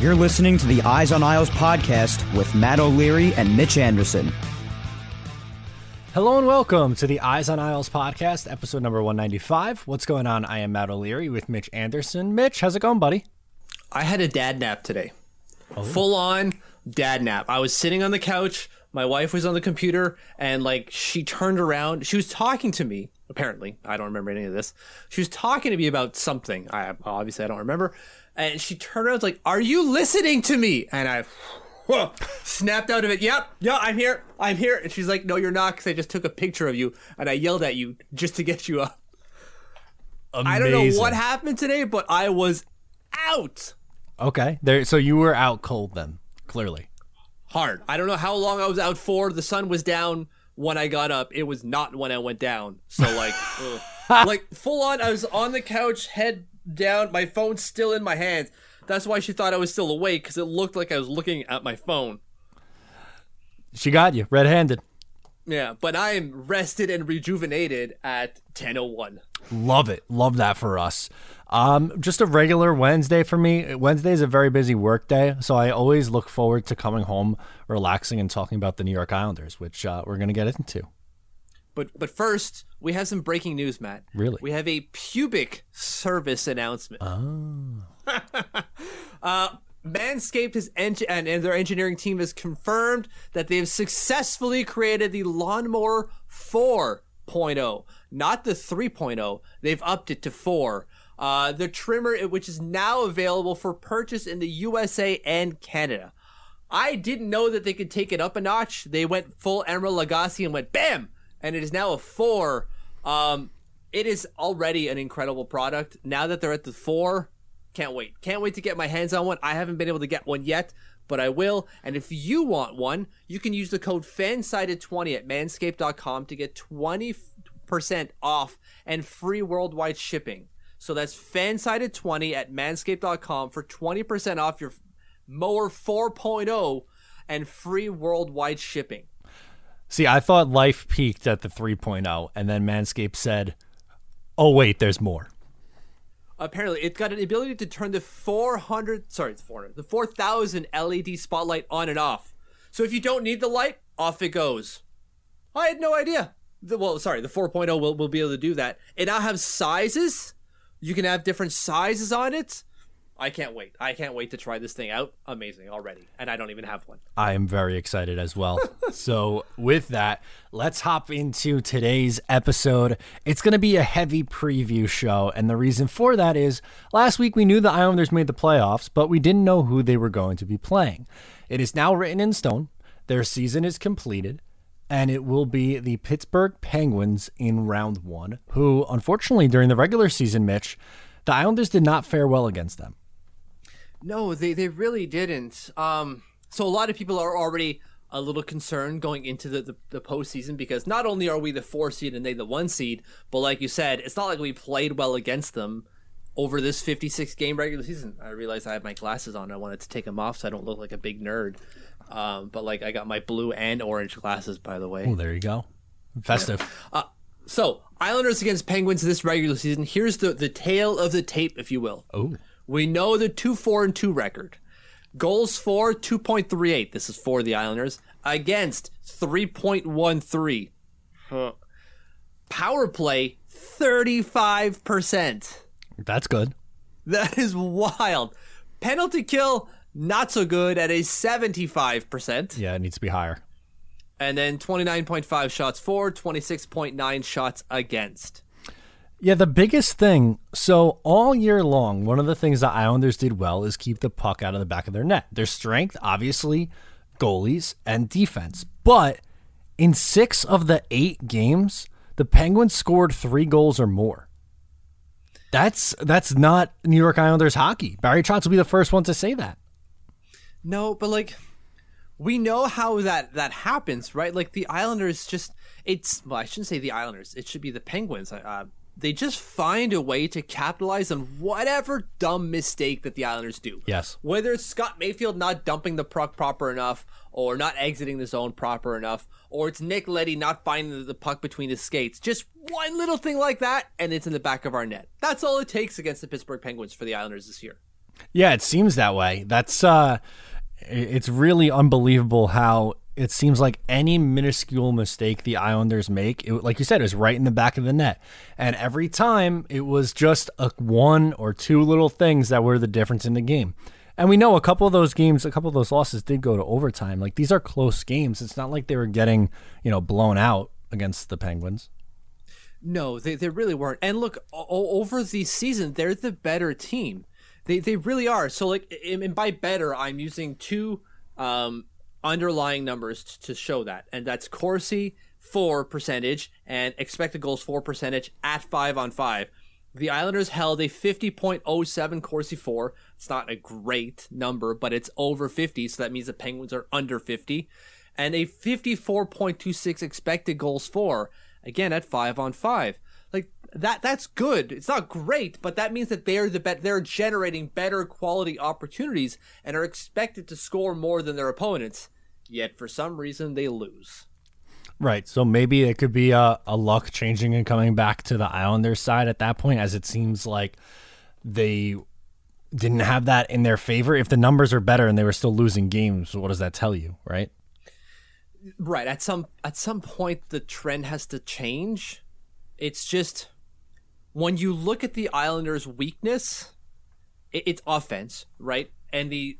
You're listening to the Eyes on Isles podcast with Matt O'Leary and Mitch Anderson. Hello and welcome to the Eyes on Isles podcast, episode number 195. What's going on? I am Matt O'Leary with Mitch Anderson. Mitch, how's it going, buddy? I had a dad nap today. Oh. Full on dad nap. I was sitting on the couch. My wife was on the computer and like she turned around. She was talking to me, apparently. I don't remember any of this. She was talking to me about something. I obviously I don't remember. And she turned around like, "Are you listening to me?" And I whoa, snapped out of it. Yep, yeah, I'm here. I'm here. And she's like, "No, you're not cuz I just took a picture of you and I yelled at you just to get you up." Amazing. I don't know what happened today, but I was out. Okay, there. So you were out cold then, clearly. hard. I don't know how long I was out for. The sun was down when I got up. It was not when I went down. So like, like full on. I was on the couch, head down, my phone still in my hands. That's why she thought I was still awake because it looked like I was looking at my phone. She got you red-handed. Yeah, but I am rested and rejuvenated at 10:01. Love it. Love that for us. Um, just a regular Wednesday for me. Wednesday is a very busy work day, so I always look forward to coming home, relaxing, and talking about the New York Islanders, which uh, we're going to get into. But but first, we have some breaking news, Matt. Really? We have a pubic service announcement. Oh. uh, Manscaped has eng- and, and their engineering team has confirmed that they have successfully created the Lawnmower 4.0, not the 3.0. They've upped it to 4. Uh, the trimmer, which is now available for purchase in the USA and Canada. I didn't know that they could take it up a notch. They went full Emeril Lagasse and went bam, and it is now a four. Um, it is already an incredible product. Now that they're at the four, can't wait. Can't wait to get my hands on one. I haven't been able to get one yet, but I will. And if you want one, you can use the code FANSIDED20 at manscaped.com to get 20% off and free worldwide shipping. So that's fansided20 at manscaped.com for 20% off your mower 4.0 and free worldwide shipping. See, I thought life peaked at the 3.0, and then Manscaped said, "Oh wait, there's more." Apparently, it's got an ability to turn the 400, sorry, it's 400, the 4000 LED spotlight on and off. So if you don't need the light, off it goes. I had no idea. The, well, sorry, the 4.0 will, will be able to do that. It now has sizes. You can have different sizes on it. I can't wait. I can't wait to try this thing out. Amazing already. And I don't even have one. I am very excited as well. so, with that, let's hop into today's episode. It's going to be a heavy preview show. And the reason for that is last week we knew the Islanders made the playoffs, but we didn't know who they were going to be playing. It is now written in stone. Their season is completed and it will be the Pittsburgh Penguins in round one, who, unfortunately, during the regular season, Mitch, the Islanders did not fare well against them. No, they, they really didn't. Um, so a lot of people are already a little concerned going into the, the, the postseason because not only are we the four seed and they the one seed, but like you said, it's not like we played well against them over this 56 game regular season. I realized I have my glasses on. I wanted to take them off so I don't look like a big nerd. Um, but like I got my blue and orange glasses, by the way. Oh, there you go. Festive. Uh, so Islanders against Penguins this regular season. Here's the the tale of the tape, if you will. Oh. We know the two four and two record. Goals for two point three eight. This is for the Islanders against three point one three. Power play thirty five percent. That's good. That is wild. Penalty kill not so good at a seventy five percent. Yeah, it needs to be higher. And then twenty nine point five shots for, twenty six point nine shots against. Yeah, the biggest thing. So all year long, one of the things the Islanders did well is keep the puck out of the back of their net. Their strength, obviously, goalies and defense. But in six of the eight games, the Penguins scored three goals or more. That's that's not New York Islanders hockey. Barry Trotz will be the first one to say that. No, but like we know how that that happens, right? Like the Islanders just it's well, I shouldn't say the Islanders. It should be the Penguins. Uh, they just find a way to capitalize on whatever dumb mistake that the Islanders do. Yes. Whether it's Scott Mayfield not dumping the puck proper enough, or not exiting the zone proper enough, or it's Nick Leddy not finding the puck between his skates. Just one little thing like that, and it's in the back of our net. That's all it takes against the Pittsburgh Penguins for the Islanders this year. Yeah, it seems that way. That's uh it's really unbelievable how it seems like any minuscule mistake the Islanders make, it, like you said, is right in the back of the net. And every time it was just a one or two little things that were the difference in the game. And we know a couple of those games, a couple of those losses did go to overtime. Like these are close games. It's not like they were getting, you know, blown out against the Penguins. No, they, they really weren't. And look, o- over the season, they're the better team. They, they really are. So, like, and by better, I'm using two um, underlying numbers t- to show that. And that's Corsi for percentage and expected goals for percentage at five on five. The Islanders held a 50.07 Corsi 4. It's not a great number, but it's over 50, so that means the Penguins are under 50. And a 54.26 expected goals for, again at 5 on 5. Like that that's good. It's not great, but that means that they're the bet they're generating better quality opportunities and are expected to score more than their opponents. Yet for some reason they lose. Right. So maybe it could be a, a luck changing and coming back to the Islanders side at that point, as it seems like they didn't have that in their favor. If the numbers are better and they were still losing games, what does that tell you, right? Right. At some at some point the trend has to change. It's just when you look at the Islanders' weakness, it, it's offense, right? And the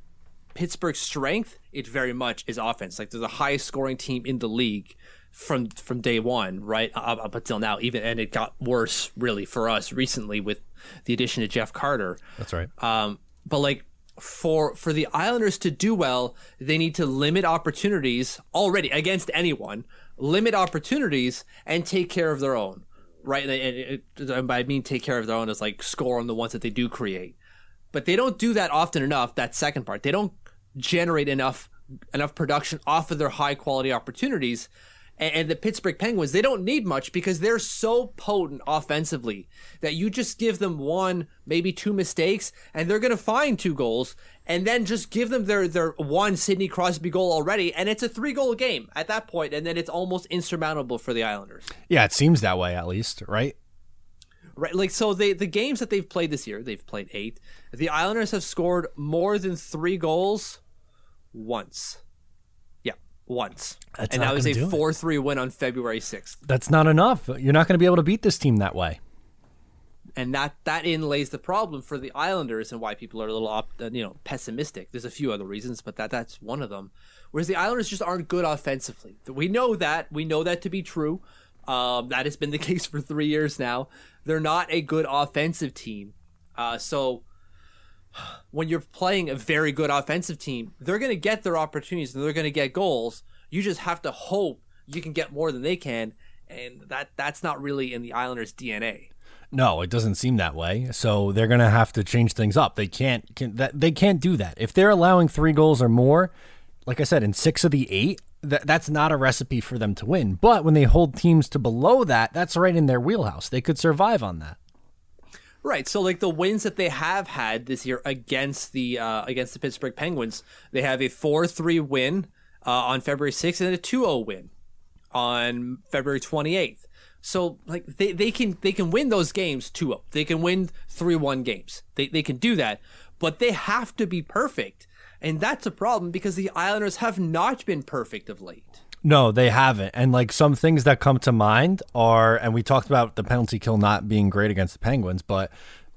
Pittsburgh strength, it very much is offense. Like they're the highest scoring team in the league from from day one, right up, up until now. Even and it got worse really for us recently with the addition of Jeff Carter. That's right. Um, but like for for the Islanders to do well, they need to limit opportunities already against anyone. Limit opportunities and take care of their own, right? And, it, I mean take care of their own is like score on the ones that they do create. But they don't do that often enough. That second part, they don't generate enough enough production off of their high quality opportunities and, the Pittsburgh Penguins, they don't need much because they're so potent offensively that you just give them one, maybe two mistakes, and they're going to find two goals, and then just give them their, their one Sidney Crosby goal already, and it's a three goal game at that point, and then it's almost insurmountable for the Islanders. Yeah, it seems that way at least, right? Right, like so they the games that they've played this year, they've played eight. The Islanders have scored more than three goals once once. That's and that was a 4 3 win on February 6th. That's not enough. You're not going to be able to beat this team that way. and that that inlays the problem for the Islanders and why people are a little op, you know pessimistic. There's a few other reasons, but that that's one of them. Whereas the Islanders just aren't good offensively. We know that. We know that to be true. Um, that has been the case for three years now. They're not a good offensive team. Uh, so when you're playing a very good offensive team, they're going to get their opportunities and they're going to get goals. You just have to hope you can get more than they can, and that that's not really in the Islanders' DNA. No, it doesn't seem that way. So they're going to have to change things up. They can't can, that they can't do that. If they're allowing 3 goals or more, like I said in 6 of the 8, that that's not a recipe for them to win. But when they hold teams to below that, that's right in their wheelhouse. They could survive on that. Right. So like the wins that they have had this year against the uh, against the Pittsburgh Penguins, they have a 4-3 win uh, on February 6th and a 2-0 win on February 28th. So like they, they can they can win those games 2-0. They can win 3-1 games. They they can do that, but they have to be perfect. And that's a problem because the Islanders have not been perfect of late. No, they haven't. And like some things that come to mind are, and we talked about the penalty kill not being great against the Penguins, but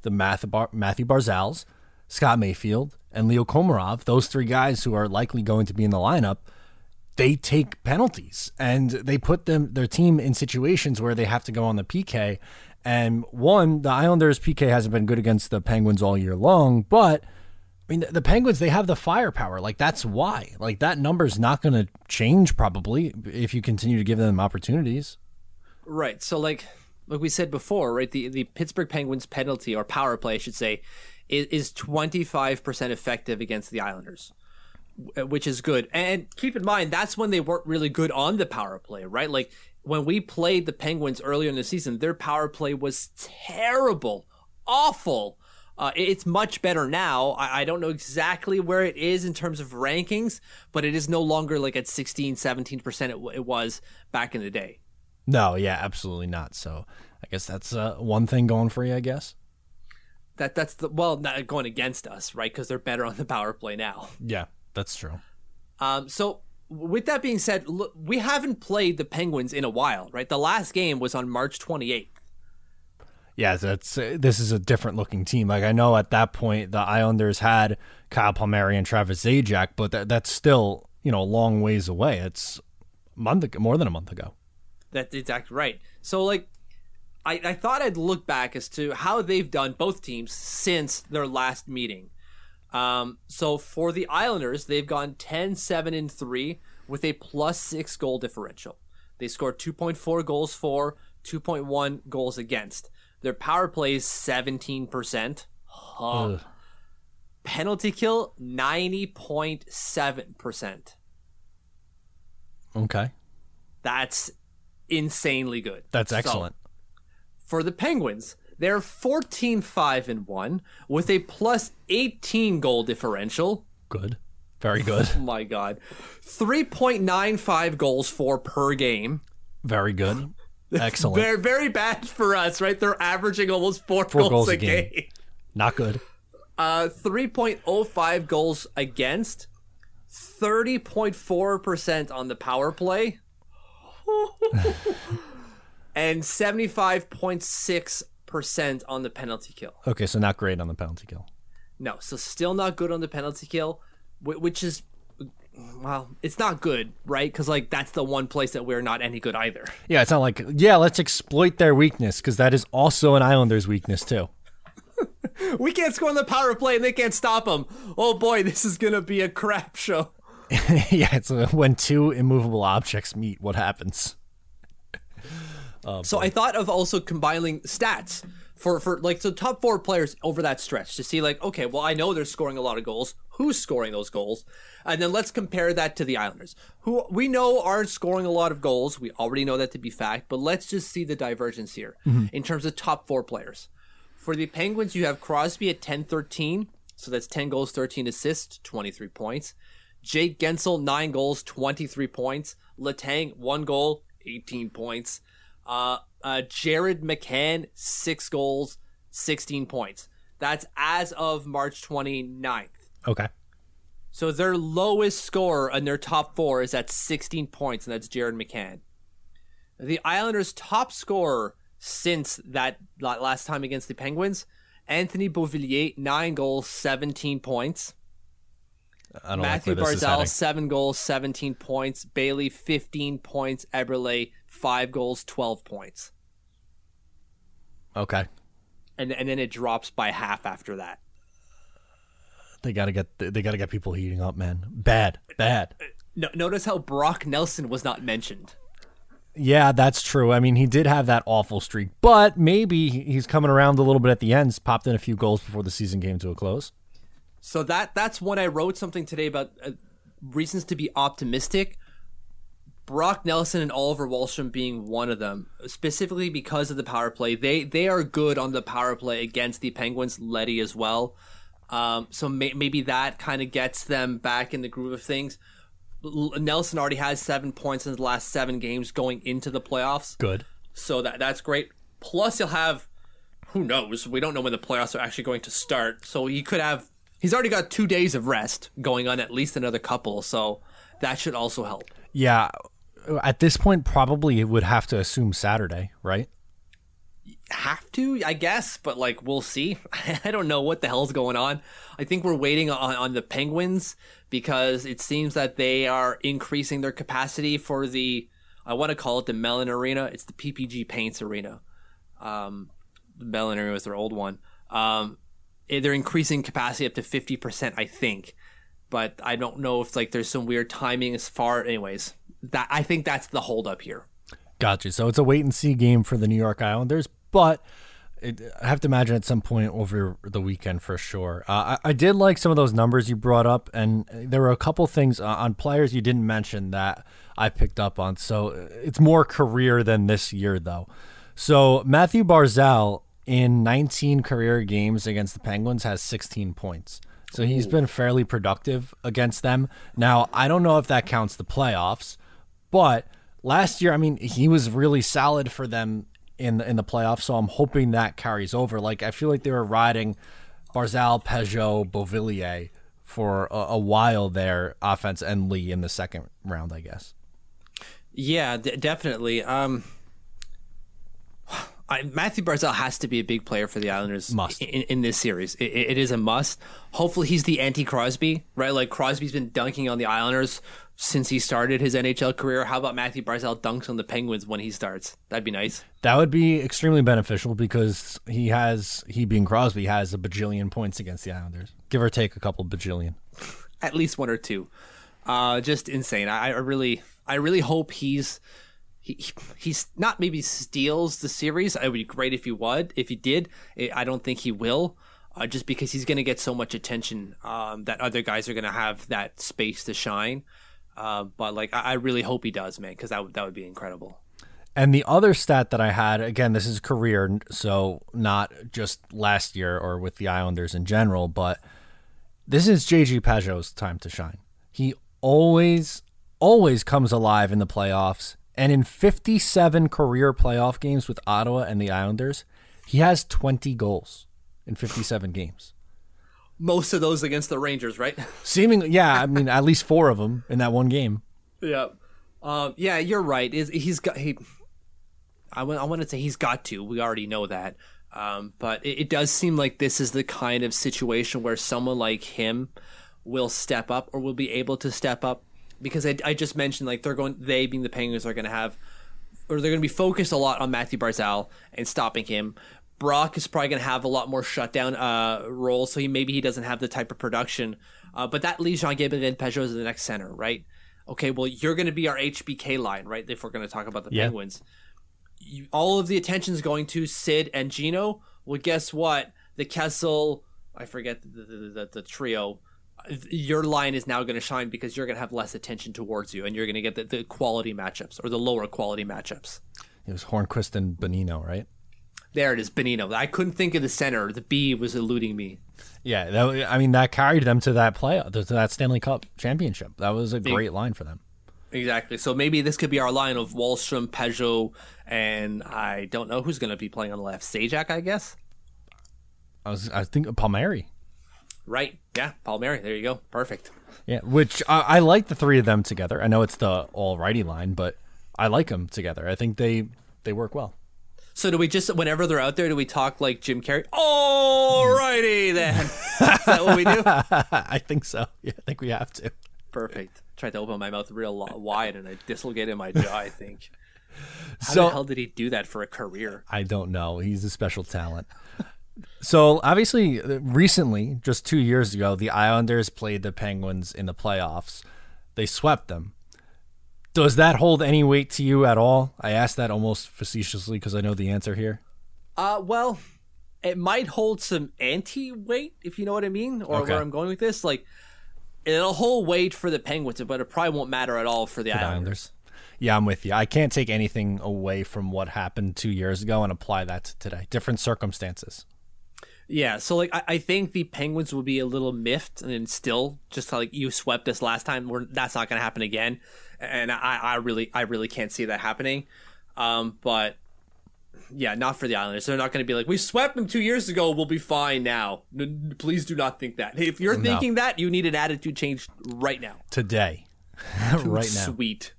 the Matthew, Bar- Matthew Barzals, Scott Mayfield, and Leo Komarov, those three guys who are likely going to be in the lineup, they take penalties and they put them their team in situations where they have to go on the PK. And one, the Islanders PK hasn't been good against the Penguins all year long, but I mean, the Penguins, they have the firepower. Like, that's why. Like, that number's not going to change probably if you continue to give them opportunities. Right. So, like, like we said before, right? The, the Pittsburgh Penguins penalty or power play, I should say, is, is 25% effective against the Islanders, which is good. And keep in mind, that's when they weren't really good on the power play, right? Like, when we played the Penguins earlier in the season, their power play was terrible, awful. Uh, it's much better now. I, I, don't know exactly where it is in terms of rankings, but it is no longer like at 16, 17% it, it was back in the day. No, yeah, absolutely not. So I guess that's uh, one thing going for you, I guess. That That's the, well, not going against us, right? Because they're better on the power play now. Yeah, that's true. Um, so with that being said, look, we haven't played the Penguins in a while, right? The last game was on March 28th yeah, that's uh, this is a different looking team. Like I know at that point the Islanders had Kyle Palmieri and Travis Zajac, but that, that's still you know a long ways away. It's month more than a month ago. That's exactly right. So like, I I thought I'd look back as to how they've done both teams since their last meeting. Um, so for the Islanders, they've gone 10, 7, and 3 with a plus 6 goal differential. They scored 2.4 goals for, 2.1 goals against. Their power play is 17%. Huh. Penalty kill 90.7%. Okay. That's insanely good. That's excellent. So, for the Penguins, they're 14-5 and 1 with a plus 18 goal differential. Good. Very good. oh my god. 3.95 goals for per game. Very good. Excellent. Very, very bad for us, right? They're averaging almost four, four goals, goals, a game. game. Not good. Uh, 3.05 goals against, 30.4% on the power play, and 75.6% on the penalty kill. Okay, so not great on the penalty kill. No, so still not good on the penalty kill, which is well, it's not good, right? Because like that's the one place that we're not any good either. Yeah, it's not like yeah, let's exploit their weakness because that is also an Islanders' weakness too. we can't score on the power play and they can't stop them. Oh boy, this is gonna be a crap show. yeah, it's uh, when two immovable objects meet, what happens? Oh, so I thought of also combining stats for for like the top four players over that stretch to see like okay well I know they're scoring a lot of goals. Who's scoring those goals? And then let's compare that to the Islanders who we know aren't scoring a lot of goals. We already know that to be fact but let's just see the divergence here mm-hmm. in terms of top four players. For the Penguins you have Crosby at 10-13 so that's 10 goals 13 assists 23 points. Jake Guentzel, 9 goals 23 points. Letang 1 goal 18 points. Uh, uh, Jared McCann, six goals, 16 points. That's as of March 29th. Okay. So their lowest score in their top four is at 16 points, and that's Jared McCann. The Islanders' top scorer since that last time against the Penguins. Anthony Beauvillier, nine goals, 17 points. I don't Matthew like where this is Barzal, seven goals, 17 points. Bailey, 15 points. Eberle, five goals, 12 points. Okay. And, and then it drops by half after that. They gotta get they gotta get people heating up, man. Bad, bad. Uh, no, notice how Brock Nelson was not mentioned. Yeah, that's true. I mean, he did have that awful streak, but maybe he's coming around a little bit at the ends. Popped in a few goals before the season came to a close. So that that's when I wrote something today about uh, reasons to be optimistic. Brock Nelson and Oliver Wahlstrom being one of them, specifically because of the power play. They they are good on the power play against the Penguins. Leddy as well. Um, so may, maybe that kind of gets them back in the groove of things. L- Nelson already has seven points in the last seven games going into the playoffs. Good. So that that's great. Plus, he'll have who knows? We don't know when the playoffs are actually going to start. So he could have. He's already got two days of rest going on, at least another couple. So that should also help. Yeah. At this point, probably it would have to assume Saturday, right? Have to, I guess, but like we'll see. I don't know what the hell's going on. I think we're waiting on, on the Penguins because it seems that they are increasing their capacity for the. I want to call it the Mellon Arena. It's the PPG Paints Arena. Um, the Mellon Arena was their old one. Um, they're increasing capacity up to fifty percent, I think, but I don't know if like there's some weird timing as far. Anyways, that I think that's the holdup here. Gotcha. So it's a wait and see game for the New York Islanders, but it, I have to imagine at some point over the weekend for sure. Uh, I, I did like some of those numbers you brought up, and there were a couple things uh, on players you didn't mention that I picked up on. So it's more career than this year, though. So Matthew Barzal in 19 career games against the Penguins has 16 points. So he's been fairly productive against them. Now, I don't know if that counts the playoffs, but last year, I mean, he was really solid for them in the, in the playoffs. So I'm hoping that carries over. Like I feel like they were riding Barzal, Pageau, Beauvillier for a, a while there, offense and Lee in the second round, I guess. Yeah, d- definitely. Um, I, Matthew Barzal has to be a big player for the Islanders Must. In, in this series. It, it is a must. Hopefully, he's the anti Crosby, right? Like Crosby's been dunking on the Islanders since he started his NHL career. How about Matthew Barzal dunks on the Penguins when he starts? That'd be nice. That would be extremely beneficial because he has, he being Crosby, has a bajillion points against the Islanders, give or take a couple bajillion. At least one or two. Uh, just insane. I, I really, I really hope he's. He, he's not maybe steals the series. It would be great if he would. If he did, I don't think he will. Uh, just because he's going to get so much attention um, that other guys are going to have that space to shine. Uh, but like, I, I really hope he does, man, because that would that would be incredible. And the other stat that I had, again, this is career, so not just last year or with the Islanders in general, but this is JG Pageau's time to shine. He always, always comes alive in the playoffs. And in 57 career playoff games with Ottawa and the Islanders, he has 20 goals in 57 games. Most of those against the Rangers, right? Seemingly, yeah, I mean, at least four of them in that one game. yeah. Um, yeah, you're right. Is he's got he? I want I want to say he's got to. We already know that. Um, but it, it does seem like this is the kind of situation where someone like him will step up or will be able to step up because I, I just mentioned like they're going they being the Penguins are going to have or they're going to be focused a lot on Matthew Barzal and stopping him. Brock is probably going to have a lot more shutdown uh, roles, so he maybe he doesn't have the type of production. Uh, but that leaves Jean Gabriel and Pageau as the next center, right? Okay, well you're going to be our HBK line, right? If we're going to talk about the Yeah. Penguins, you, all of the attention is going to Sid and Gino. Well, guess what? The Kessel, I forget the the, the, the trio. Your line is now going to shine because you're going to have less attention towards you, and you're going to get the, the quality matchups or the lower quality matchups. It was Hornqvist and Bonino, right? There it is, Bonino. I couldn't think of the center. The B was eluding me. Yeah, that, I mean that carried them to that play to that Stanley Cup championship. That was a great line for them. Exactly. So maybe this could be our line of Wahlstrom, Pageau, and I don't know who's going to be playing on the left. Zajac, I guess. I was I think Palmieri. Right. Yeah. Palmieri. There you go. Perfect. Yeah, which I, I like the three of them together. I know it's the all righty line, but I like them together. I think they they work well. So do we just whenever they're out there, do we talk like Jim Carrey? Hmm. Alrighty then. Is that what we do? I think so. Yeah, I think we have to. Perfect. Tried to open my mouth real wide and I dislocated my jaw. I think. How So- the hell did he do that for a career? I don't know. He's a special talent. So obviously, recently, just two years ago, the Islanders played the Penguins in the playoffs. They swept them. Does that hold any weight to you at all? I asked that almost facetiously because I know the answer here. Uh, well, it might hold some anti weight, if you know what I mean, or Okay. where I'm going with this. Like, it'll hold weight for the Penguins, but it probably won't matter at all for the The Islanders. Islanders. Yeah, I'm with you. I can't take anything away from what happened two years ago and apply that to today. Different circumstances. Yeah, so like I, I think the Penguins will be a little miffed, and still just like you swept us last time. We're, that's not going to happen again, and I, I really, I really can't see that happening. Um, but yeah, not for the Islanders. They're not going to be like we swept them two years ago. We'll be fine now. N- please do not think that. If you're No. thinking that, you need an attitude change right now. Today. right now. Sweet.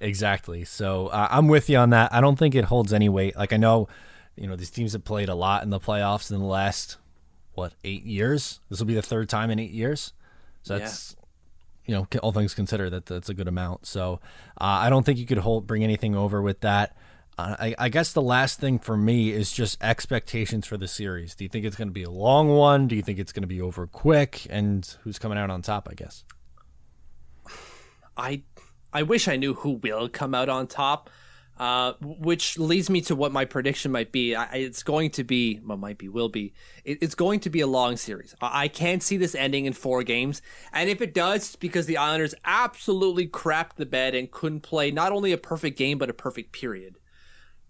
Exactly. So uh, I'm with you on that. I don't think it holds any weight. Like I know, you know, these teams have played a lot in the playoffs in the last what eight years. This will be the third time in eight years. So that's you know, all things considered, that that's a good amount. So uh, I don't think you could hold bring anything over with that. Uh, I, I guess the last thing for me is just expectations for the series. Do you think it's going to be a long one? Do you think it's going to be over quick? And who's coming out on top? I guess. I I wish I knew who will come out on top. Uh, which leads me to what my prediction might be. I, it's going to be, well, might be, will be. It, it's going to be a long series. I, I can't see this ending in four games, and if it does, because the Islanders absolutely crapped the bed and couldn't play not only a perfect game but a perfect period.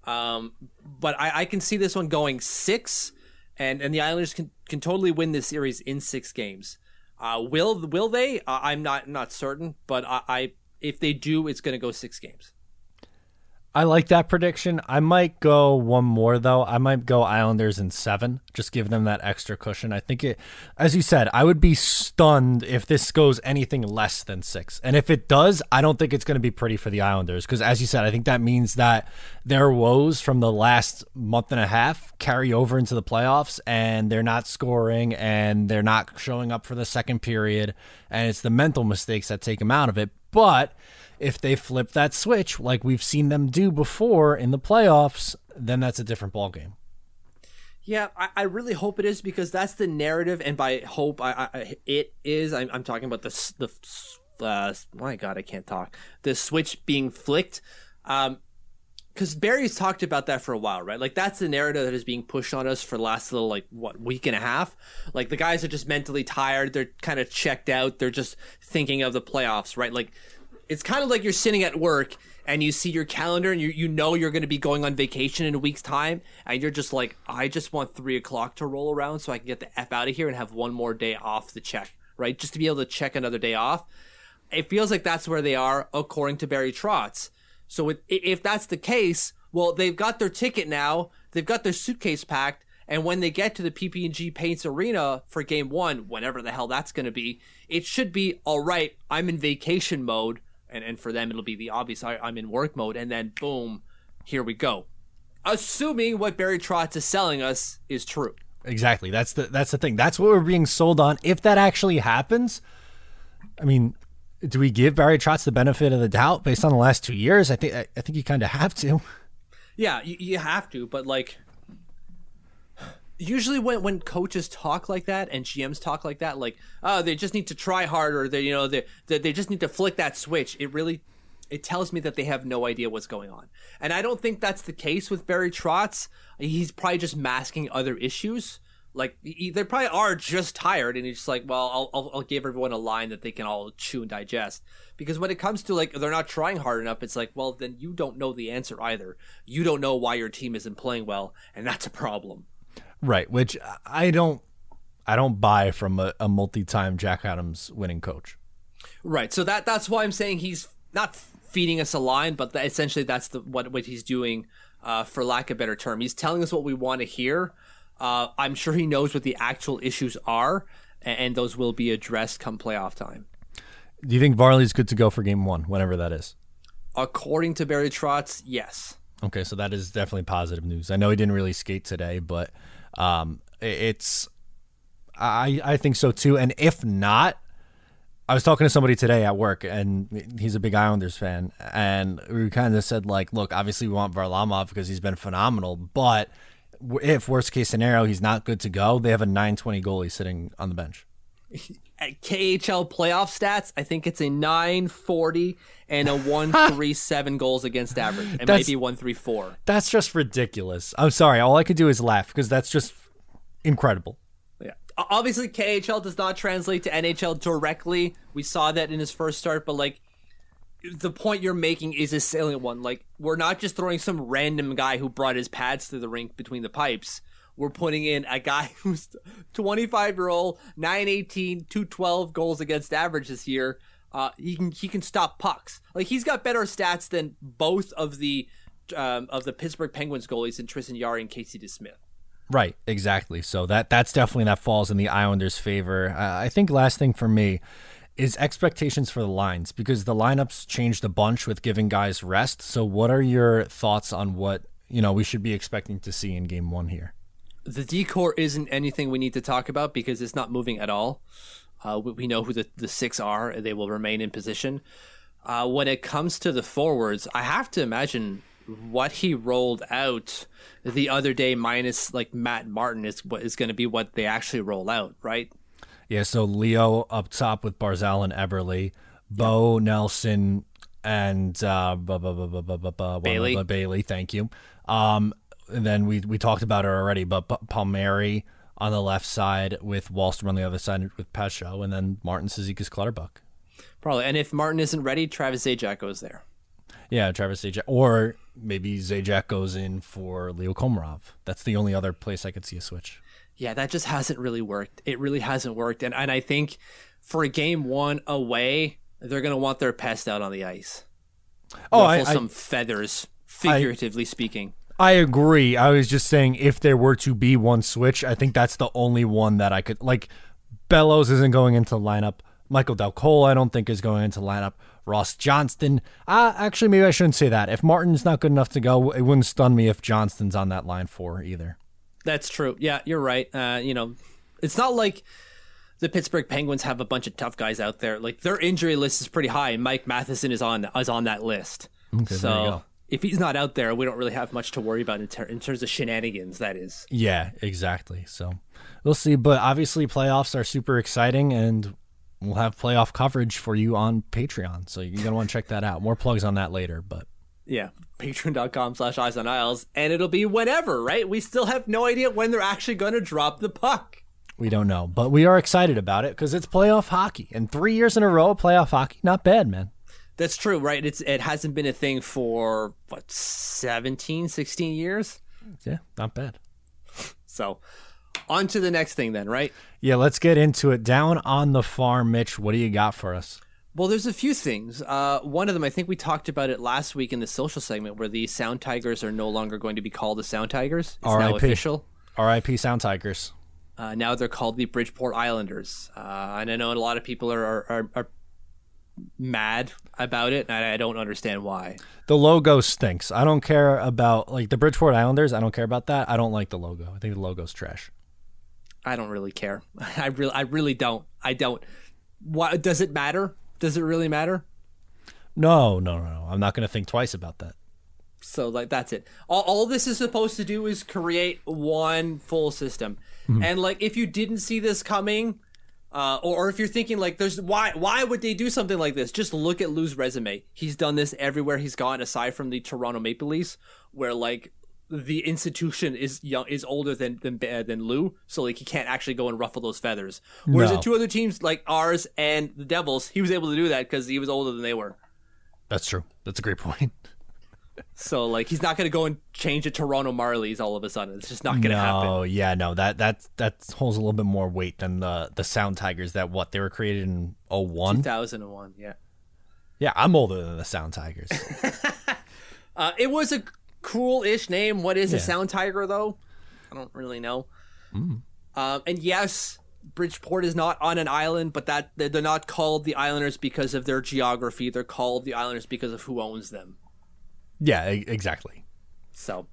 Um, but I, I can see this one going six, and and the Islanders can can totally win this series in six games. Uh, will will they? Uh, I'm not not certain, but I, I if they do, it's going to go six games. I like that prediction. I might go one more though. I might go Islanders in seven. Just give them that extra cushion. I think it, as you said, I would be stunned if this goes anything less than six. And if it does, I don't think it's going to be pretty for the Islanders because, as you said, I think that means that their woes from the last month and a half carry over into the playoffs, and they're not scoring and they're not showing up for the second period, and it's the mental mistakes that take them out of it. But if they flip that switch like we've seen them do before in the playoffs, then that's a different ballgame. Yeah, I, I really hope it is because that's the narrative, and by hope, I, I it is. I'm, I'm talking about the the uh, my God, I can't talk. The switch being flicked. Um, because Barry's talked about that for a while, right? Like that's the narrative that is being pushed on us for the last little like what week and a half. Like the guys are just mentally tired. They're kind of checked out. They're just thinking of the playoffs, right? Like it's kind of like you're sitting at work and you see your calendar and you you know you're going to be going on vacation in a week's time and you're just like I just want three o'clock to roll around so I can get the f out of here and have one more day off the check, right? Just to be able to check another day off. It feels like that's where they are according to Barry Trotz. So if, if that's the case, well, they've got their ticket now. They've got their suitcase packed. And when they get to the PPG Paints Arena for game one, whenever the hell that's going to be, it should be, all right, I'm in vacation mode. And, and for them, it'll be the obvious, I, I'm in work mode. And then boom, here we go. Assuming what Barry Trotz is selling us is true. Exactly. That's the that's the thing. That's what we're being sold on. If that actually happens, I mean, do we give Barry Trotz the benefit of the doubt based on the last two years? I think I, I think you kind of have to. Yeah, you, you have to, but like usually when when coaches talk like that and GMs talk like that, like oh they just need to try harder, they you know they they, they just need to flick that switch. It really it tells me that they have no idea what's going on, and I don't think that's the case with Barry Trotz. He's probably just masking other issues. Like he, they probably are just tired, and he's just like, well, I'll, I'll I'll give everyone a line that they can all chew and digest. Because when it comes to like they're not trying hard enough, it's like, well, then you don't know the answer either. You don't know why your team isn't playing well, and that's a problem. Right, which I don't I don't buy from a, a multi-time Jack Adams winning coach. Right. So that that's why I'm saying he's not feeding us a line, but that essentially that's the what what he's doing. Uh, for lack of a better term, he's telling us what we want to hear. Uh, I'm sure he knows what the actual issues are, and, and those will be addressed come playoff time. Do you think Varley's good to go for game one, whenever that is? According to Barry Trotz, yes. Okay, so that is definitely positive news. I know he didn't really skate today, but um, it's I I think so too. And if not, I was talking to somebody today at work, and he's a big Islanders fan, and we kind of said like, look, obviously we want Varlamov because he's been phenomenal, but if worst case scenario he's not good to go, they have a 920 goalie sitting on the bench. At KHL playoff stats, I think it's a 940 and a 137 goals against average. It That's- might be 134. That's just ridiculous. I'm sorry. All I could do is laugh because that's just incredible. Yeah. Obviously, KHL does not translate to NHL directly. We saw that in his first start, but like the point you're making is a salient one. Like we're not just throwing some random guy who brought his pads to the rink between the pipes. We're putting in a guy who's 25 year old, 918, 212 goals against average this year. Uh, he can he can stop pucks. Like he's got better stats than both of the um, of the Pittsburgh Penguins goalies in Tristan Jarry and Casey DeSmith. Right, exactly. So that that's definitely that falls in the Islanders' favor. Uh, I think last thing for me is expectations for the lines because the lineups changed a bunch with giving guys rest. So what are your thoughts on what you know we should be expecting to see in Game One here? The D corps isn't anything we need to talk about because it's not moving at all. Uh, we, we know who the, the six are, and they will remain in position. Uh, when it comes to the forwards, I have to imagine what he rolled out the other day, minus like Matt Martin, is what is going to be what they actually roll out, right? Yeah, so Leo up top with Barzal and Eberle, Bo Nelson and uh, Bailey. Bailey, thank you. Um, and then we we talked about it already, but P- Palmieri on the left side with Wahlstrom on the other side with Pageau, and then Martin Cizikas Clutterbuck. Probably. And if Martin isn't ready, Travis Zajac goes there. Yeah, Travis Zajac, or maybe Zajac goes in for Leo Komarov. That's the only other place I could see a switch. Yeah, that just hasn't really worked. It really hasn't worked. And and I think for a game one away, they're gonna want their pest out on the ice. Oh, I, Ruffle I, some feathers, figuratively speaking. I agree. I was just saying if there were to be one switch, I think that's the only one that I could like. Bellows isn't going into the lineup. Michael Dal Colle, I don't think is going into the lineup. Ross Johnston, uh, actually, maybe I shouldn't say that. If Martin's not good enough to go, it wouldn't stun me if Johnston's on that line for either. That's true. Yeah, you're right. Uh, you know, it's not like the Pittsburgh Penguins have a bunch of tough guys out there. Like their injury list is pretty high, and Mike Matheson is on is on that list. you so. If he's not out there, we don't really have much to worry about in, ter- in terms of shenanigans. That is. Yeah, exactly. So we'll see. But obviously, playoffs are super exciting, and we'll have playoff coverage for you on Patreon. So you're gonna want to check that out. More plugs on that later, but. Yeah, patreon.com slash eyes on isles, and it'll be whenever, right? We still have no idea when they're actually going to drop the puck. We don't know, but we are excited about it because it's playoff hockey. And three years in a row, of playoff hockey, not bad, man. That's true, right? It's It hasn't been a thing for, what, 17, 16 years? Yeah, not bad. So, on to the next thing then, right? Yeah, let's get into it. Down on the farm, Mitch, what do you got for us? Well, there's a few things. Uh, one of them, I think we talked about it last week in the social segment, where the Sound Tigers are no longer going to be called the Sound Tigers. It's now official. RIP Sound Tigers. Uh, now they're called the Bridgeport Islanders, uh, and I know a lot of people are, are, are mad about it, and I don't understand why. The logo stinks. I don't care about like the Bridgeport Islanders. I don't care about that. I don't like the logo. I think the logo's trash. I don't really care. I really, I really don't. I don't. Why does it matter? Does it really matter? No, no, no, no. I'm not going to think twice about that. So like that's it. All, all this is supposed to do is create one full system. Mm-hmm. And like if you didn't see this coming, uh, or, or if you're thinking like there's why why would they do something like this? Just look at Lou's resume. He's done this everywhere he's gone, aside from the Toronto Maple Leafs, where like the institution is young is older than than uh, than Lou, so like he can't actually go and ruffle those feathers. Whereas No. the two other teams like ours and the Devils, he was able to do that because he was older than they were. That's true. That's a great point. So like he's not going to go and change the Toronto Marlies all of a sudden. It's just not going to no, happen. Oh yeah, no. That that that holds a little bit more weight than the the Sound Tigers. That what they were created in 01? 2001, yeah. Yeah, I'm older than the Sound Tigers. Uh, it was a cool-ish name. What is a sound tiger though? I don't really know. Mm. Um, and yes, Bridgeport is not on an island, but that they're not called the Islanders because of their geography. They're called the Islanders because of who owns them. Yeah, e- exactly. So,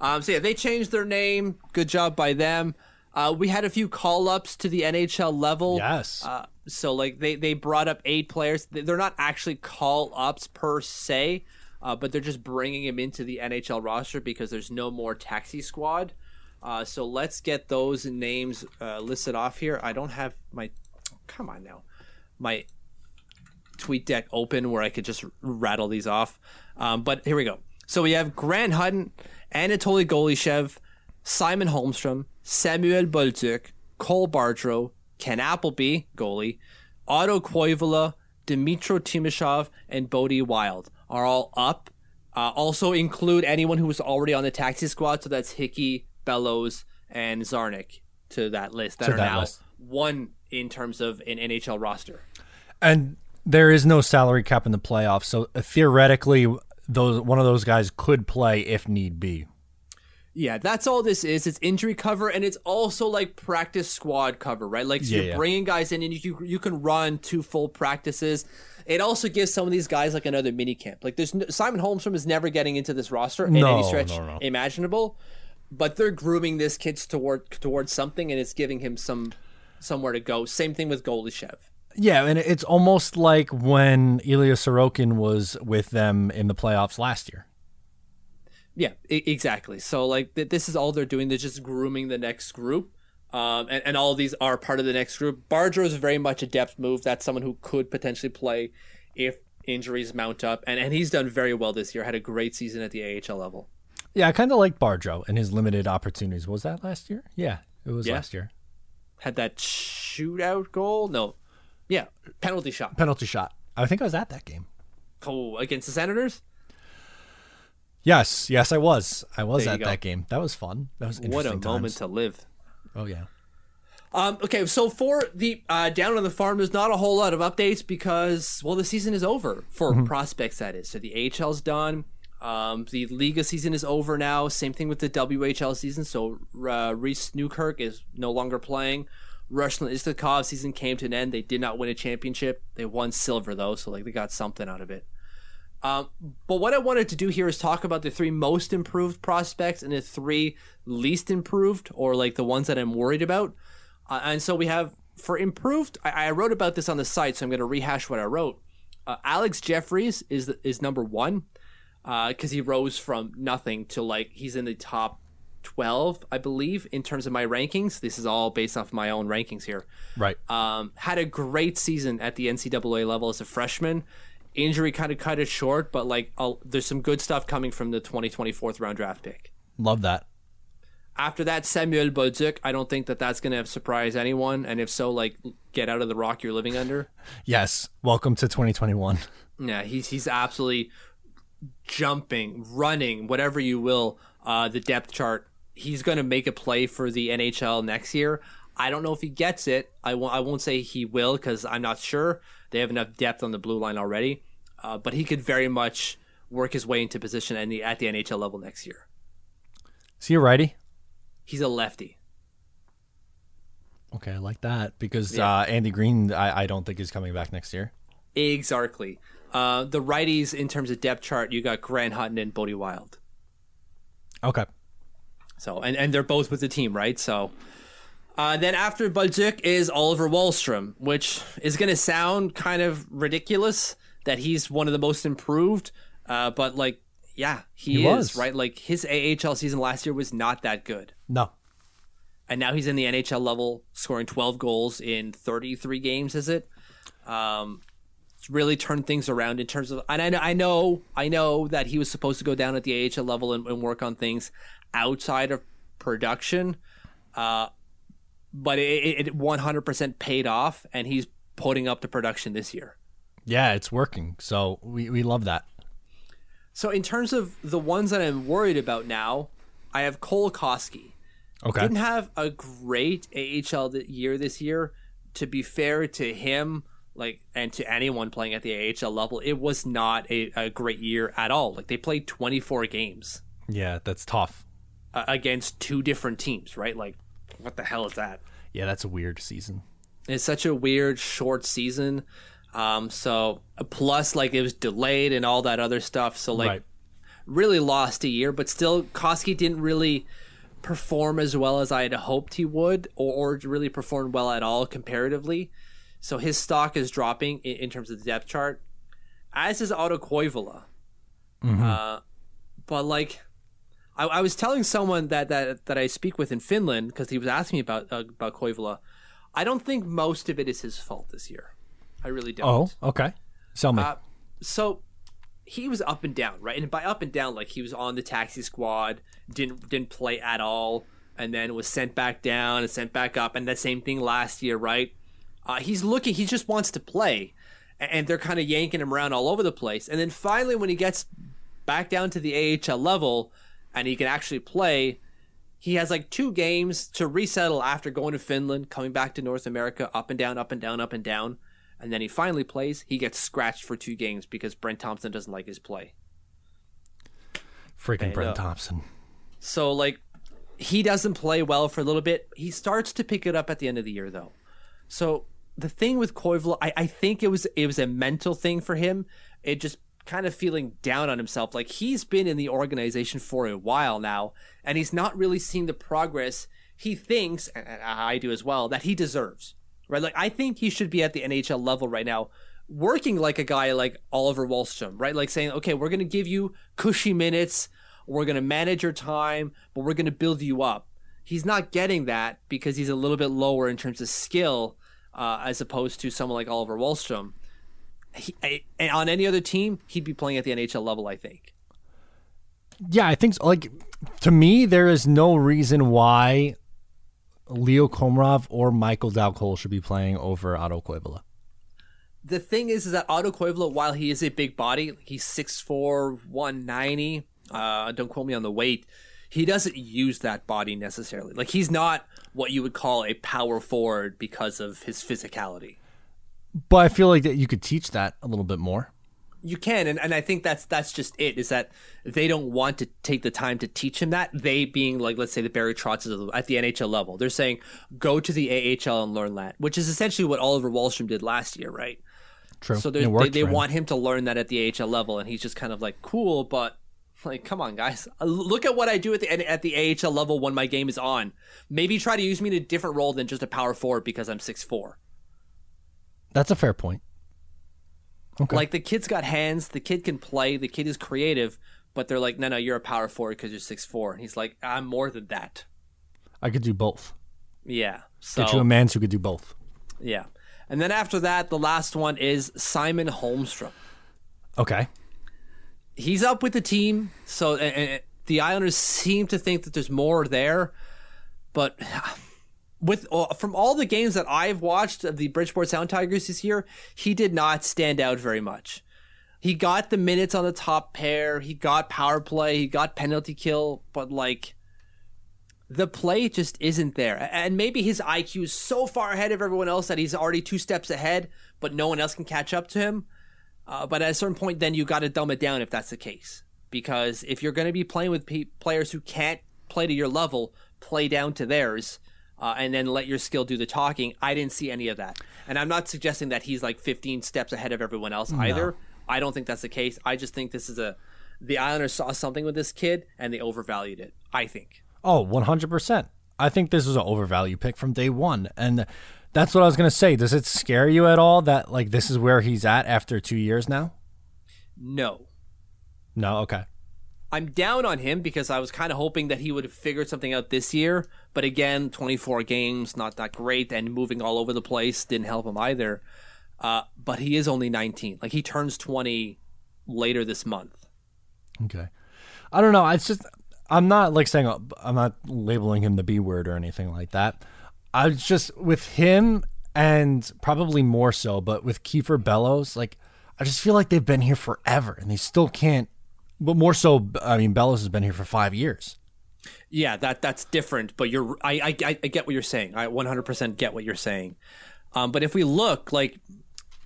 um, so yeah, they changed their name. Good job by them. Uh, we had a few call ups to the NHL level. Yes. Uh, so like they they brought up eight players. They're not actually call ups per se, uh, but they're just bringing him into the NHL roster because there's no more taxi squad. Uh, so let's get those names uh, listed off here. I don't have my. Come on now, my TweetDeck open where I could just rattle these off. Um, but here we go. So we have Grant Hutton, Anatoly Golyshev, Simon Holmstrom, Samuel Bolduc, Cole Bardreau, Ken Appleby, goalie, Otto Koivula, Dmytro Timashov, and Bodie Wild are all up. Uh, also include anyone who was already on the taxi squad, so that's Hickey, Bellows, and Czarnik to that list that To are that now list. one in terms of an NHL roster. And there is no salary cap in the playoffs, so theoretically, those one of those guys could play if need be. Yeah, that's all this is. It's injury cover, and it's also like practice squad cover, right? Like so Yeah, you're yeah. bringing guys in, and you you can run two full practices. It also gives some of these guys like another mini camp. Like there's no, Simon Holmstrom is never getting into this roster in No, any stretch no, no. imaginable, but they're grooming this kid toward towards something, and it's giving him some somewhere to go. Same thing with Golyshev. Yeah, and it's almost like when Ilya Sorokin was with them in the playoffs last year. Yeah, e- exactly. So like th- this is all they're doing. They're just grooming the next group. Um, and, and all these are part of the next group. Bardreau is very much a depth move. That's someone who could potentially play if injuries mount up. And, and he's done very well this year. Had a great season at the AHL level. Yeah, I kind of like Bardreau and his limited opportunities. Was that last year? Yeah, it was Yeah. last year. Had that shootout goal. No, yeah, penalty shot. Penalty shot. I think I was at that game. Oh, against the Senators. Yes, yes, I was. I was at go. that game. That was fun. That was What a interesting moment to live. Oh yeah. Um, okay, so for the uh, down on the farm, there's not a whole lot of updates because well, the season is over for prospects. That is, so the AHL's done. Um, the Liiga season is over now. Same thing with the WHL season. So uh, Reese Newkirk is no longer playing. Ruslan Iskhakov season came to an end. They did not win a championship. They won silver though, so like they got something out of it. Um, but what I wanted to do here is talk about the three most improved prospects and the three least improved, or like the ones that I'm worried about. Uh, and so we have for improved. I, I wrote about this on the site, so I'm going to rehash what I wrote. Uh, Alex Jefferies is is number one because he rose from nothing to like he's in the top twelve, I believe, in terms of my rankings. This is all based off my own rankings here Right. um, had a great season at the NCAA level as a freshman. Injury kind of cut it short, but like i there's some good stuff coming from the 2020 fourth round draft pick. Love that. After that, Samuel Bolduc. I don't think that that's going to surprise anyone, and if so, like get out of the rock you're living under. Yes. Welcome to 2021. Yeah, he's he's absolutely jumping, running, whatever you will. Uh, the depth chart. He's going to make a play for the NHL next year. I don't know if he gets it. I won't. I won't say he will because I'm not sure. They have enough depth on the blue line already. Uh, but he could very much work his way into position at the, at the NHL level next year. Is he a righty? He's a lefty. Okay, I like that because Yeah. uh, Andy Green, I, I don't think is coming back next year. Exactly. Uh, the righties in terms of depth chart, you got Grant Hutton and Bodie Wild. Okay. So and, and they're both with the team, right? So uh, then after Bolduc is Oliver Wahlstrom, which is going to sound kind of ridiculous that he's one of the most improved, uh, but like, yeah, he, He is was. right. Like his AHL season last year was not that good, No. and now he's in the NHL level, scoring 12 goals in 33 games. Is it? Um, it's really turned things around in terms of, and I know, I know, I know that he was supposed to go down at the AHL level and, and work on things outside of production, uh, but it, it 100% paid off, and he's putting up the production this year. Yeah, it's working. So we, we love that. So in terms of the ones that I'm worried about now, I have Cole Coskey. Okay. Didn't have a great AHL year this year. To be fair to him, like and to anyone playing at the AHL level, it was not a, a great year at all. Like they played 24 games Yeah, that's tough. Uh, against two different teams, right? Like what the hell is that? Yeah, that's a weird season. It's such a weird short season. Um, so plus like it was delayed and all that other stuff. So like right. really lost a year, but still, Coskey didn't really perform as well as I had hoped he would, or, or really perform well at all comparatively. So his stock is dropping in, in terms of the depth chart, as is Otto Koivula. Uh, but like, I, I was telling someone that that that I speak with in Finland because he was asking me about uh, about Koivula. I don't think most of it is his fault this year. I really don't. Oh, okay. Sell me. Uh, so he was up and down, right? And by up and down, like he was on the taxi squad, didn't didn't play at all, and then was sent back down and sent back up, and the same thing last year, right? Uh, he's looking, he just wants to play, and they're kind of yanking him around all over the place. And then finally, when he gets back down to the AHL level and he can actually play, he has like two games to resettle after going to Finland, coming back to North America, up and down, up and down, up and down. And then he finally plays. He gets scratched for two games because Brent Thompson doesn't like his play. Freaking I Brent know. Thompson. So like he doesn't play well for a little bit. He starts to pick it up at the end of the year though. So the thing with Koivula, I, I think it was it was a mental thing for him. It just kind of feeling down on himself. Like he's been in the organization for a while now, and he's not really seeing the progress he thinks, and I do as well, that he deserves. Right? Like I think he should be at the NHL level right now, working like a guy like Oliver Wahlstrom, right? Like saying, okay, we're gonna give you cushy minutes, we're gonna manage your time, but we're gonna build you up. He's not getting that because he's a little bit lower in terms of skill, uh, as opposed to someone like Oliver Wahlstrom. He, I, and on any other team, he'd be playing at the NHL level, I think. Yeah, I think so. like to me, there is no reason why Leo Komarov or Michael Dal Colle should be playing over Otto Koivula. The thing is, is that Otto Koivula, while he is a big body, he's 6'4", 190, uh, don't quote me on the weight, he doesn't use that body necessarily. Like he's not what you would call a power forward because of his physicality. But I feel like that you could teach that a little bit more. You can, and, and I think that's that's just it. Is that they don't want to take the time to teach him that. They being like, let's say the Barry Trotzes at the NHL level, they're saying go to the AHL and learn that, which is essentially what Oliver Wahlstrom did last year, right? True. So they, they, worked they for him. want him to learn that at the AHL level, and he's just kind of like cool, but like, come on, guys, Uh, look at what I do at the at the AHL level when my game is on. Maybe try to use me in a different role than just a power forward because I'm 6'4". That's a fair point. Okay. Like the kid's got hands, the kid can play, the kid is creative, but they're like, no, no, you're a power forward because you're 6'4". And he's like, I'm more than that. I could do both. Yeah. So Get you a man who could do both. yeah. And then after that, the last one is Simon Holmstrom. Okay. he's up with the team. So and, and the Islanders seem to think that there's more there, but ah, with uh, from all the games that I've watched of the Bridgeport Sound Tigers this year, he did not stand out very much. He got the minutes on the top pair, he got power play, he got penalty kill, but like the play just isn't there. And maybe his IQ is so far ahead of everyone else that he's already two steps ahead, but no one else can catch up to him. Uh, but at a certain point, then you got to dumb it down if that's the case. Because if you're going to be playing with players who can't play to your level, play down to theirs, uh, and then let your skill do the talking. I didn't see any of that. And I'm not suggesting that he's like 15 steps ahead of everyone else either. I don't think that's the case. I just think this is a. The Islanders saw something with this kid and they overvalued it. I think. Oh, 100%. I think this was an overvalue pick from day one. And that's what I was going to say. Does it scare you at all that, like, this is where he's at after two years now? No. No? Okay. I'm down on him because I was kind of hoping that he would have figured something out this year. But again, 24 games, not that great, and moving all over the place didn't help him either. Uh, but he is only 19. Like he turns 20 later this month. Okay. I don't know. It's just, I'm not like saying, I'm not labeling him the B word or anything like that. I was just, with him and probably more so, but with Kiefer Bellows, like, I just feel like they've been here forever and they still can't, but more so, I mean, Bellows has been here for five years. Yeah, that that's different. But you're, I, I, I get what you're saying. I 100% get what you're saying. Um, but if we look, like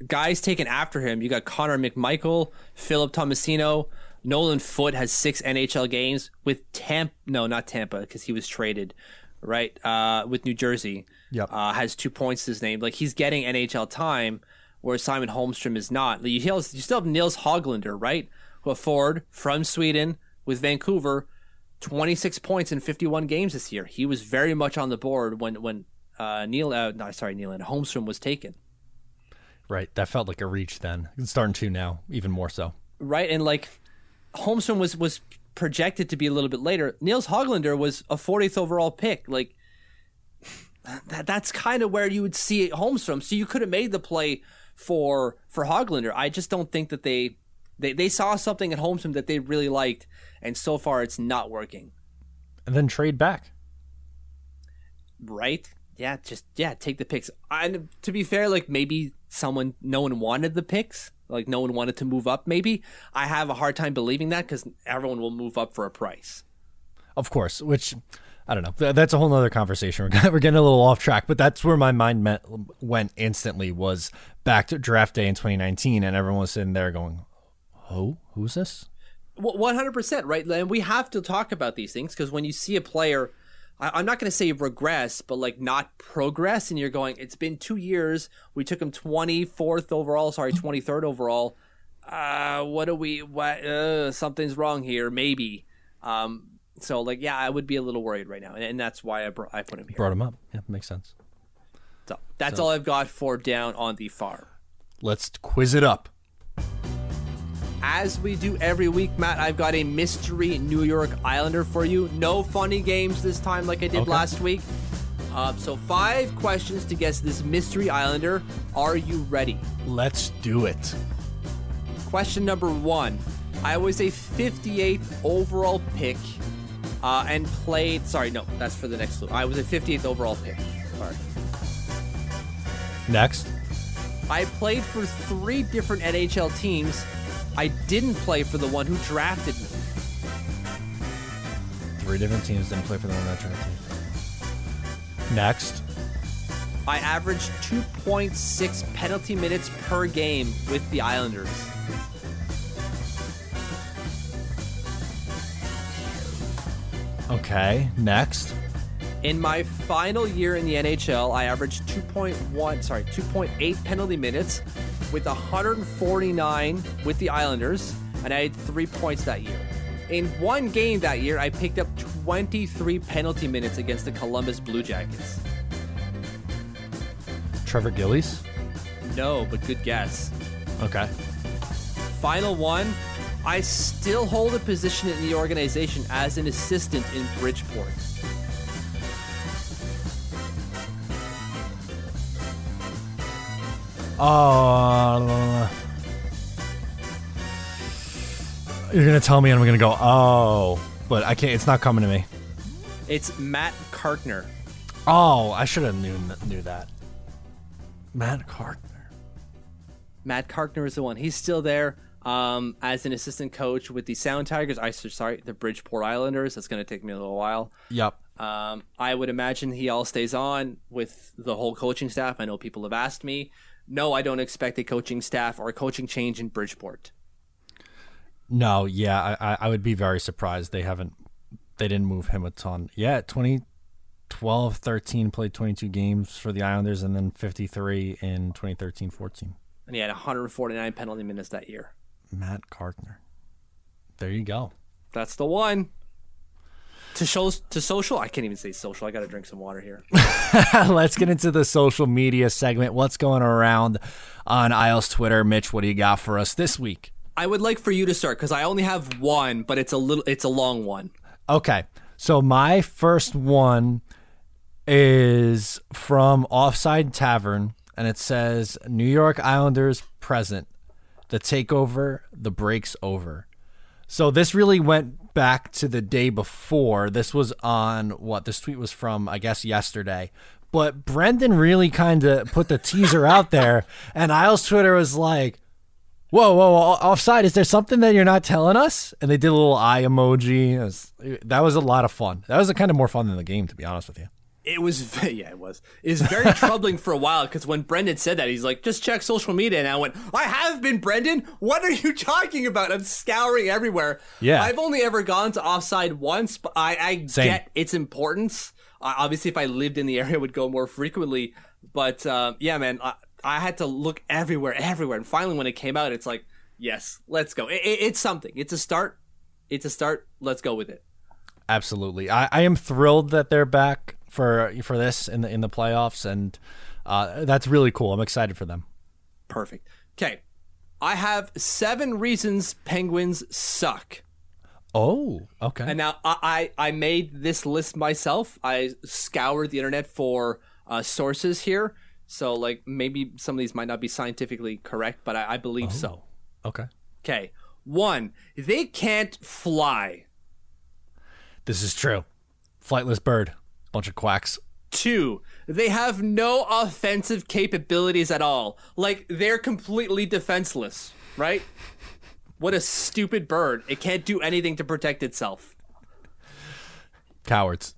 guys taken after him, you got Connor McMichael, Philip Tomasino, Nolan Foote has six NHL games with Tampa. No, not Tampa, because he was traded, right? Uh, with New Jersey. Yep. Uh, has two points to his name. Like he's getting NHL time, where Simon Holmstrom is not. You still have Nils Hoglander, right? A forward from Sweden, with Vancouver, 26 points in 51 games this year. He was very much on the board when when uh, Neil, uh, no, sorry, Neil, and Holmstrom was taken. Right, that felt like a reach then. It's starting to now, even more so. Right, and like Holmstrom was was projected to be a little bit later. Nils Hoglander was a 40th overall pick. Like that, that's kind of where you would see Holmstrom. So you could have made the play for for Hoglander. I just don't think that they they they saw something at Holmstrom that they really liked, and so far it's not working. And then trade back. Right? Yeah, just yeah, take the picks. And to be fair, like maybe someone no one wanted the picks, like no one wanted to move up. Maybe I have a hard time believing that because everyone will move up for a price. Of course, which I don't know. That's a whole other conversation. We're getting a little off track, but that's where my mind met, went instantly was back to draft day in 2019, and everyone was sitting there going, "Who? Who's this?" One hundred percent, right? And we have to talk about these things because when you see a player I, am not going to say regress, but like not progress. And you're going, it's been two years. We took him 24th overall, sorry, 23rd overall. Uh, what do we, what, uh, something's wrong here, maybe. Um, so like, yeah, I would be a little worried right now. And, and that's why I, br- I put him here. Brought him up. Yeah, makes sense. So that's so, all I've got for down on the farm. Let's quiz it up. As we do every week, Matt, I've got a mystery New York Islander for you. No funny games this time like I did okay. last week. Uh, so, five questions to guess this mystery Islander. Are you ready? Let's do it. Question number one I was a 58th overall pick uh, and played. Sorry, no, that's for the next clue. I was a 58th overall pick. Sorry. Next. I played for three different NHL teams I didn't play for the one who drafted me. Three different teams didn't play for the one that drafted me. Next. I averaged 2.6 penalty minutes per game with the Islanders. Okay, next. In my final year in the NHL, I averaged 2.1, sorry, 2.8 penalty minutes with 149 with the Islanders, and I had three points that year. In one game that year, I picked up 23 penalty minutes against the Columbus Blue Jackets. Trevor Gillies? No, but good guess. Okay. Final one. I still hold a position in the organization as an assistant in Bridgeport. Oh. You're gonna tell me, and I'm gonna go, oh, but I can't. It's not coming to me. It's Matt Carkner. Oh, I should have knew knew that. Matt Carkner. Matt Carkner is the one. He's still there um, as an assistant coach with the Sound Tigers. I sorry, the Bridgeport Islanders. That's going to take me a little while. Yep. Um, I would imagine he all stays on with the whole coaching staff. I know people have asked me no, I don't expect a coaching staff or a coaching change in Bridgeport. No, yeah, I, I would be very surprised they haven't they didn't move him a ton. Yeah, 2012 13 played 22 games for the Islanders and then 53 in 2013 14. And he had 149 penalty minutes that year. Matt Carkner. There you go. That's the one to show to social? I can't even say social. I gotta drink some water here. Let's get into the social media segment. What's going around on isles twitter? Mitch what do you got for us this week? I would like for you to start because i only have one but it's a little it's a long one. Okay. So my first one is from offside tavern and it says new york islanders present. The takeover the breaks over. So this really went back to the day before. This was on what this tweet was from, I guess, yesterday. But Brendan really kind of put the teaser out there, and Isles Twitter was like, "Whoa, whoa, whoa, offside! Is there something that you're not telling us?" And they did a little eye emoji. Was, that was a lot of fun. That was kind of more fun than the game, to be honest with you it was yeah it was. It was very troubling for a while because when brendan said that he's like just check social media. And i went i have been brendan. What are you talking about? I'm scouring everywhere. Yeah. I've only ever gone to offside once but i, I get its importance. Uh, obviously if i lived in the area I would go more frequently. But uh, yeah man I, I, had to look everywhere everywhere. And finally when it came out it's like yes let's go. It, it, it's something. It's a start. It's a start. Let's go with it. Absolutely. I, I am thrilled that they're back for for this in the in the playoffs, and uh, that's really cool. I'm excited for them. Perfect. Okay. I have seven reasons Penguins suck. Oh, okay. And now I, I, I made this list myself. I scoured the internet for uh, sources here. So, like, maybe some of these might not be scientifically correct, but I, I believe so. okay. Okay. One, they can't fly. This is true. Flightless bird. Bunch of quacks. Two, they have no offensive capabilities at all. Like, they're completely defenseless, right? What a stupid bird. It can't do anything to protect itself. Cowards.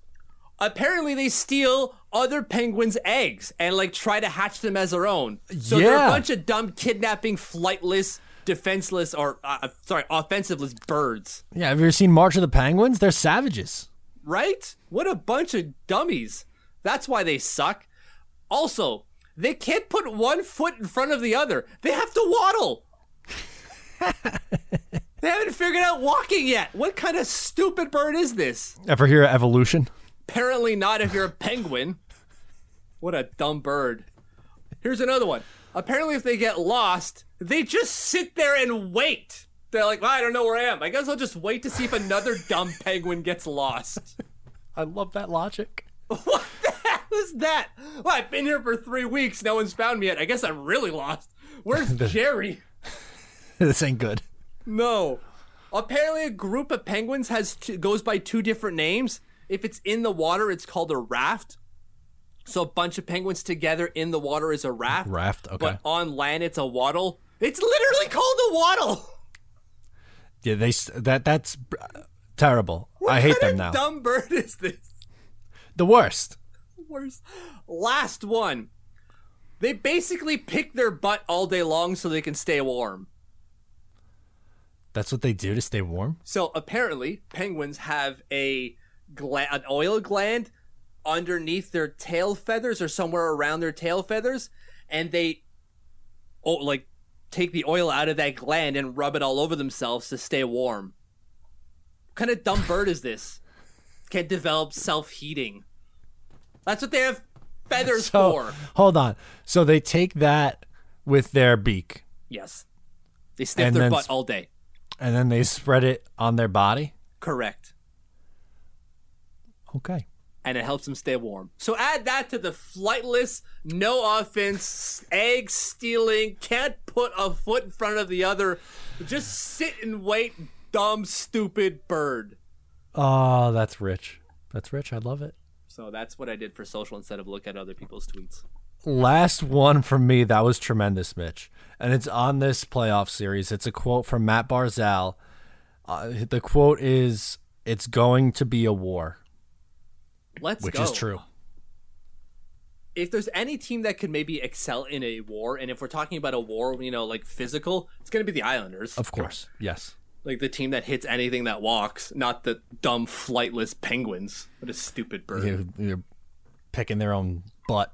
Apparently, they steal other penguins' eggs and, like, try to hatch them as their own. So they're a bunch of dumb, kidnapping, flightless, defenseless, or, uh, sorry, offensiveless birds. Yeah, have you ever seen March of the Penguins? They're savages. Right? What a bunch of dummies. That's why they suck. Also, they can't put one foot in front of the other. They have to waddle. they haven't figured out walking yet. What kind of stupid bird is this? Ever hear of evolution? Apparently not if you're a penguin. What a dumb bird. Here's another one. Apparently if they get lost, they just sit there and wait. They're like, well, I don't know where I am. I guess I'll just wait to see if another dumb penguin gets lost. I love that logic. What the hell is that? Well, I've been here for three weeks. No one's found me yet. I guess I'm really lost. Where's Jerry? this ain't good. No. Apparently, a group of penguins has two, goes by two different names. If it's in the water, it's called a raft. So a bunch of penguins together in the water is a raft. Raft, okay. But on land, it's a waddle. It's literally called a waddle. Yeah, they that that's terrible. I hate What them kind now. of Dumb bird is this? the worst. Worst. Last one. They basically pick their butt all day long so they can stay warm. That's what they do to stay warm. So apparently, penguins have a gla- an oil gland underneath their tail feathers or somewhere around their tail feathers, and they oh like take the oil out of that gland and rub it all over themselves to stay warm. What kind of dumb bird is this? Can't develop self heating. That's what they have feathers So for. hold on. So they take that with their beak Yes. They sniff And their then butt all day. and then they spread it on their body. Correct. Okay. And it helps them stay warm. So add that to the flightless, no offense, egg stealing, can't put a foot in front of the other, just sit and wait, dumb, stupid bird. Oh, that's rich. That's rich. I love it. So that's what I did for social instead of look at other people's tweets. Last one from me that was tremendous, Mitch, and it's on this playoff series. It's a quote from Mat Barzal. Uh, the quote is, "It's going to be a war," Let's go. which go. is true. If there's any team that could maybe excel in a war, and if we're talking about a war, you know, like physical, it's going to be the Islanders. Of course, yes. Like the team that hits anything that walks, not the dumb, flightless penguins. What a stupid bird. You- You're picking their own butt.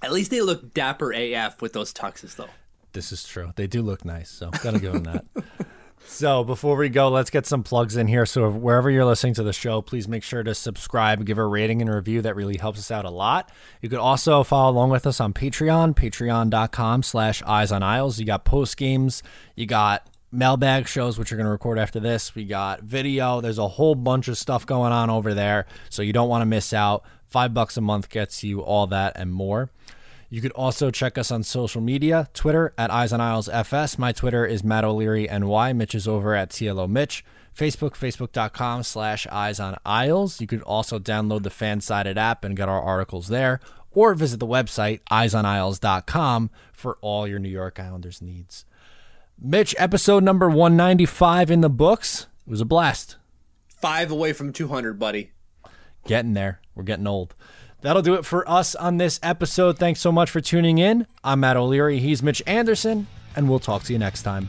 At least they look dapper AF with those tuxes, though. This is true. They do look nice, so gotta give them that. So before we go, let's get some plugs in here. So wherever you're listening to the show, please make sure to subscribe, give a rating and review. That really helps us out a lot. You could also follow along with us on Patreon, patreon.com slash eyes on isles. You got post games, you got mailbag shows, which are going to record after this. We got video. There's a whole bunch of stuff going on over there. So you don't want to miss out. Five bucks a month gets you all that and more. You could also check us on social media Twitter at Eyes on Isles FS. My Twitter is Matt O'Leary NY. Mitch is over at TLO Mitch. Facebook, facebook.com slash Eyes on Isles. You could also download the FanSided app and get our articles there, or visit the website, eyesonisles.com, for all your New York Islanders needs. Mitch, episode number 195 in the books. It was a blast. Five away from 200, buddy. Getting there. We're getting old. That'll do it for us on this episode. Thanks so much for tuning in. I'm Matt O'Leary. He's Mitch Anderson, and we'll talk to you next time.